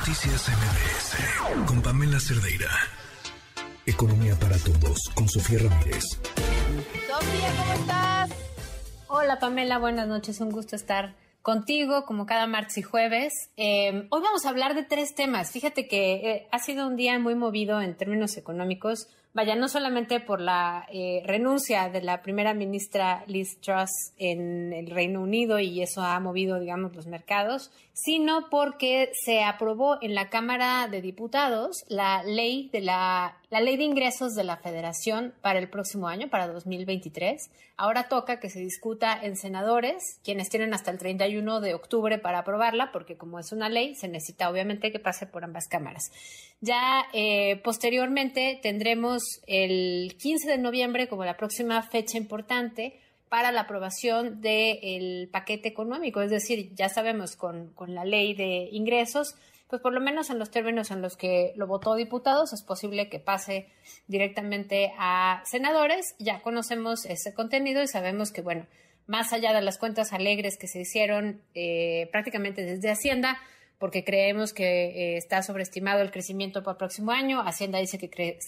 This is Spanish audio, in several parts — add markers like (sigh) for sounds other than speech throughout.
Noticias MBS con Pamela Cerdeira. Economía para todos con Sofía Ramírez. Sofía, ¿cómo estás? Hola Pamela, buenas noches, un gusto estar contigo como cada martes y jueves. Eh, hoy vamos a hablar de tres temas. Fíjate que eh, ha sido un día muy movido en términos económicos. Vaya, no solamente por la eh, renuncia de la primera ministra Liz Truss en el Reino Unido y eso ha movido, digamos, los mercados, sino porque se aprobó en la Cámara de Diputados la ley de la, la ley de ingresos de la Federación para el próximo año, para 2023. Ahora toca que se discuta en senadores, quienes tienen hasta el 31 de octubre para aprobarla, porque como es una ley, se necesita obviamente que pase por ambas cámaras. Ya eh, posteriormente tendremos el 15 de noviembre como la próxima fecha importante para la aprobación del paquete económico. Es decir, ya sabemos con, con la ley de ingresos, pues por lo menos en los términos en los que lo votó diputados, es posible que pase directamente a senadores. Ya conocemos ese contenido y sabemos que, bueno, más allá de las cuentas alegres que se hicieron eh, prácticamente desde Hacienda, porque creemos que eh, está sobreestimado el crecimiento para el próximo año. Hacienda dice que,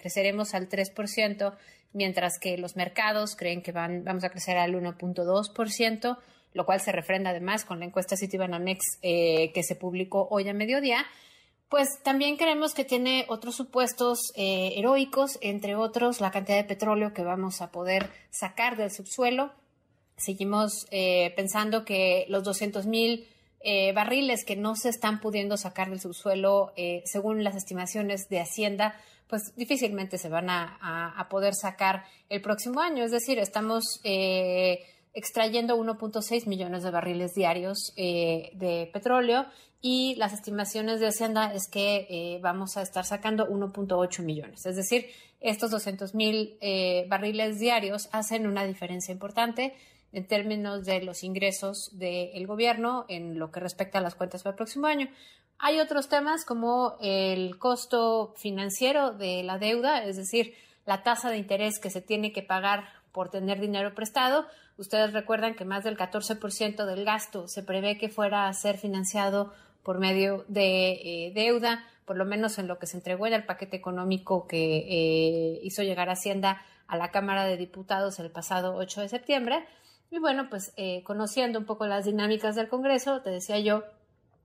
creceremos al 3%, mientras que los mercados creen que van, vamos a crecer al 1.2%, lo cual se refrenda además con la encuesta Citibanamex eh, que se publicó hoy a mediodía. Pues también creemos que tiene otros supuestos eh, heroicos, entre otros la cantidad de petróleo que vamos a poder sacar del subsuelo. Seguimos eh, pensando que los 200 mil eh, barriles que no se están pudiendo sacar del subsuelo, eh, según las estimaciones de Hacienda, pues difícilmente se van a, poder sacar el próximo año. Es decir, estamos eh, extrayendo 1.6 millones de barriles diarios de petróleo y las estimaciones de Hacienda es que vamos a estar sacando 1.8 millones. Es decir, estos 200 mil barriles diarios hacen una diferencia importante en términos de los ingresos del gobierno en lo que respecta a las cuentas para el próximo año. Hay otros temas como el costo financiero de la deuda, es decir, la tasa de interés que se tiene que pagar por tener dinero prestado. Ustedes recuerdan que más del 14% del gasto se prevé que fuera a ser financiado por medio de eh, deuda, por lo menos en lo que se entregó en el paquete económico que eh, hizo llegar Hacienda a la Cámara de Diputados el pasado 8 de septiembre. Y bueno, pues eh, conociendo un poco las dinámicas del Congreso, te decía yo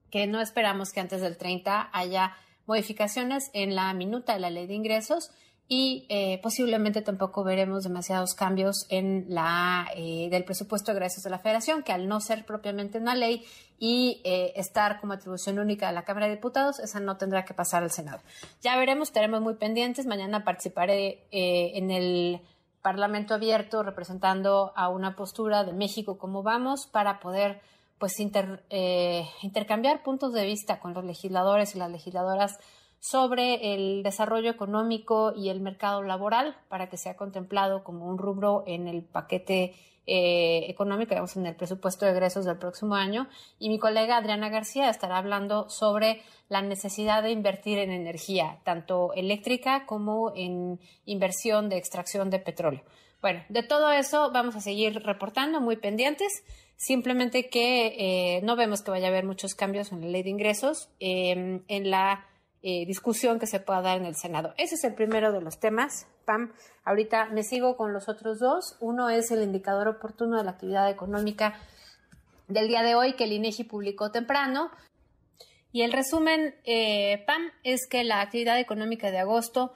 que no esperamos que antes del 30 haya modificaciones en la minuta de la ley de ingresos y eh, posiblemente tampoco veremos demasiados cambios en la eh, del presupuesto de egresos de la Federación, que al no ser propiamente una ley y estar como atribución única de la Cámara de Diputados, esa no tendrá que pasar al Senado. Ya veremos, estaremos muy pendientes. Mañana participaré en el Parlamento abierto representando a una postura de México como vamos para poder pues eh, intercambiar puntos de vista con los legisladores y las legisladoras sobre el desarrollo económico y el mercado laboral para que sea contemplado como un rubro en el paquete eh, económico, digamos, en el presupuesto de egresos del próximo año. Y mi colega Adriana García estará hablando sobre la necesidad de invertir en energía, tanto eléctrica como en inversión de extracción de petróleo. Bueno, de todo eso vamos a seguir reportando, muy pendientes. Simplemente que eh, no vemos que vaya a haber muchos cambios en la ley de ingresos. Eh, en la eh, discusión que se pueda dar en el Senado. Ese es el primero de los temas. Pam, ahorita me sigo con los otros dos. Uno es el indicador oportuno de la actividad económica del día de hoy que el INEGI publicó temprano. Y el resumen, eh, Pam, es que la actividad económica de agosto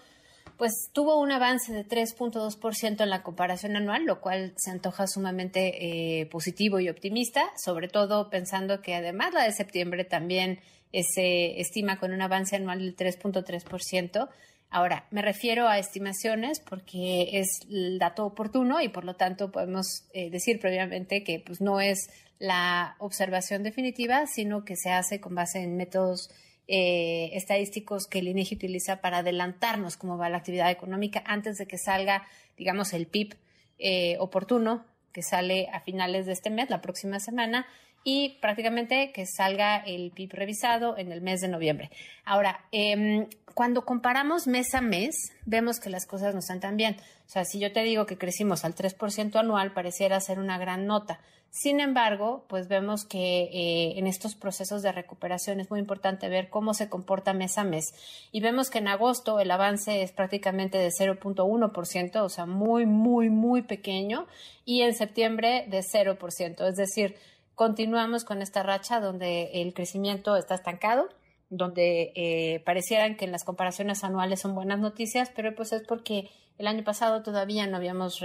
pues tuvo un avance de 3.2% en la comparación anual, lo cual se antoja sumamente eh, positivo y optimista, sobre todo pensando que además la de septiembre también se estima con un avance anual del 3.3%. Ahora, me refiero a estimaciones porque es el dato oportuno y por lo tanto podemos eh, decir previamente que pues, no es la observación definitiva, sino que se hace con base en métodos eh, estadísticos que el INEGI utiliza para adelantarnos cómo va la actividad económica antes de que salga, digamos, el PIB eh, oportuno que sale a finales de este mes, la próxima semana, y prácticamente que salga el PIB revisado en el mes de noviembre. Ahora, em, cuando comparamos mes a mes, vemos que las cosas no están tan bien. O sea, si yo te digo que crecimos al 3% anual, pareciera ser una gran nota. Sin embargo, pues vemos que eh, en estos procesos de recuperación es muy importante ver cómo se comporta mes a mes. Y vemos que en agosto el avance es prácticamente de 0.1%, o sea, muy, muy, muy pequeño, y en septiembre de 0%. Es decir, continuamos con esta racha donde el crecimiento está estancado donde eh, parecieran que las comparaciones anuales son buenas noticias, pero pues es porque el año pasado todavía no habíamos,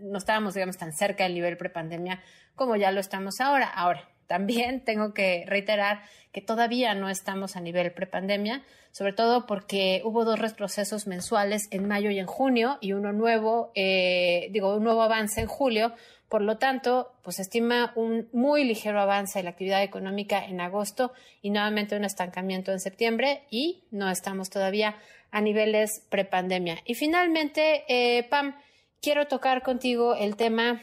no estábamos, digamos, tan cerca del nivel prepandemia como ya lo estamos ahora. Ahora, también (laughs) tengo que reiterar que todavía no estamos a nivel prepandemia, sobre todo porque hubo dos retrocesos mensuales en mayo y en junio y uno nuevo, eh, digo, un nuevo avance en julio, por lo tanto, pues estima un muy ligero avance en la actividad económica en agosto y nuevamente un estancamiento en septiembre y no estamos todavía a niveles prepandemia. Y finalmente, eh, Pam, quiero tocar contigo el tema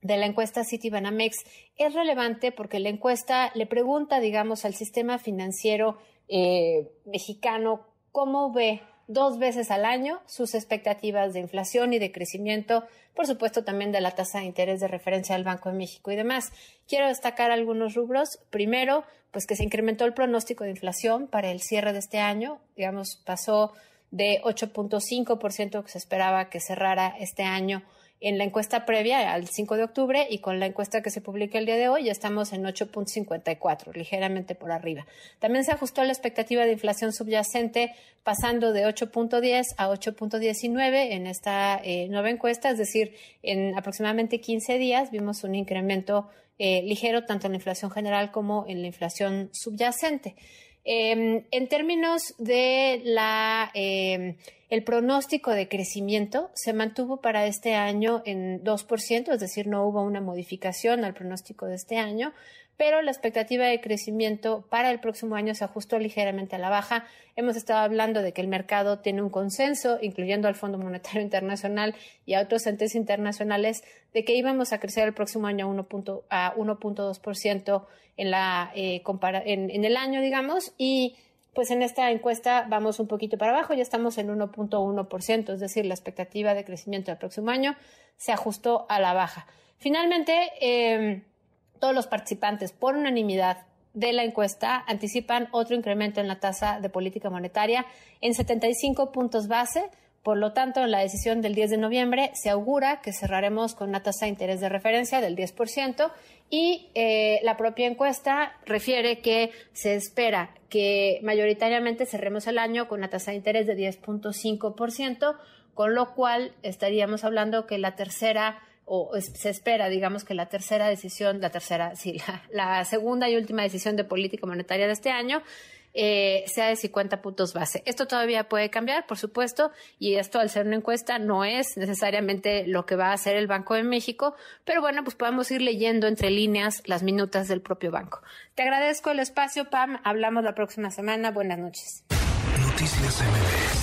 de la encuesta Citibanamex. Es relevante porque la encuesta le pregunta, digamos, al sistema financiero eh, mexicano cómo ve dos veces al año sus expectativas de inflación y de crecimiento, por supuesto también de la tasa de interés de referencia del Banco de México y demás. Quiero destacar algunos rubros. Primero, pues que se incrementó el pronóstico de inflación para el cierre de este año, digamos, pasó de 8.5% que se esperaba que cerrara este año en la encuesta previa al 5 de octubre y con la encuesta que se publica el día de hoy ya estamos en 8.54, ligeramente por arriba. También se ajustó la expectativa de inflación subyacente pasando de 8.10 a 8.19 en esta eh, nueva encuesta, es decir, en aproximadamente 15 días vimos un incremento eh, ligero tanto en la inflación general como en la inflación subyacente. Em, en términos de la, em, el pronóstico de crecimiento, se mantuvo para este año en 2%, es decir, no hubo una modificación al pronóstico de este año, pero la expectativa de crecimiento para el próximo año se ajustó ligeramente a la baja. Hemos estado hablando de que el mercado tiene un consenso, incluyendo al Fondo Monetario (laughs) Internacional y a otros entes internacionales, de que íbamos a crecer el próximo año a 1.2% en, la, eh, en el año, digamos, y pues en esta encuesta vamos un poquito para abajo, ya estamos en 1.1%, es decir, la expectativa de crecimiento del próximo año se ajustó a la baja. Finalmente, eh, todos los participantes por unanimidad de la encuesta anticipan otro incremento en la tasa de política monetaria en 75 puntos base. Por lo tanto, en la decisión del 10 de noviembre se augura que cerraremos con una tasa de interés de referencia del 10% y eh, la propia encuesta refiere que se espera que mayoritariamente cerremos el año con una tasa de interés de 10.5%, con lo cual estaríamos hablando que la tercera o se espera, digamos, que la tercera decisión, la tercera, sí, (laughs) la, segunda y última decisión de política monetaria de este año eh, sea de 50 puntos base. Esto todavía puede cambiar, por supuesto, y esto al ser una encuesta no es necesariamente lo que va a hacer el Banco de México, pero bueno, pues podemos ir leyendo entre líneas las minutas del propio banco. Te agradezco el espacio, Pam. Hablamos la próxima semana. Buenas noches. Noticias MBS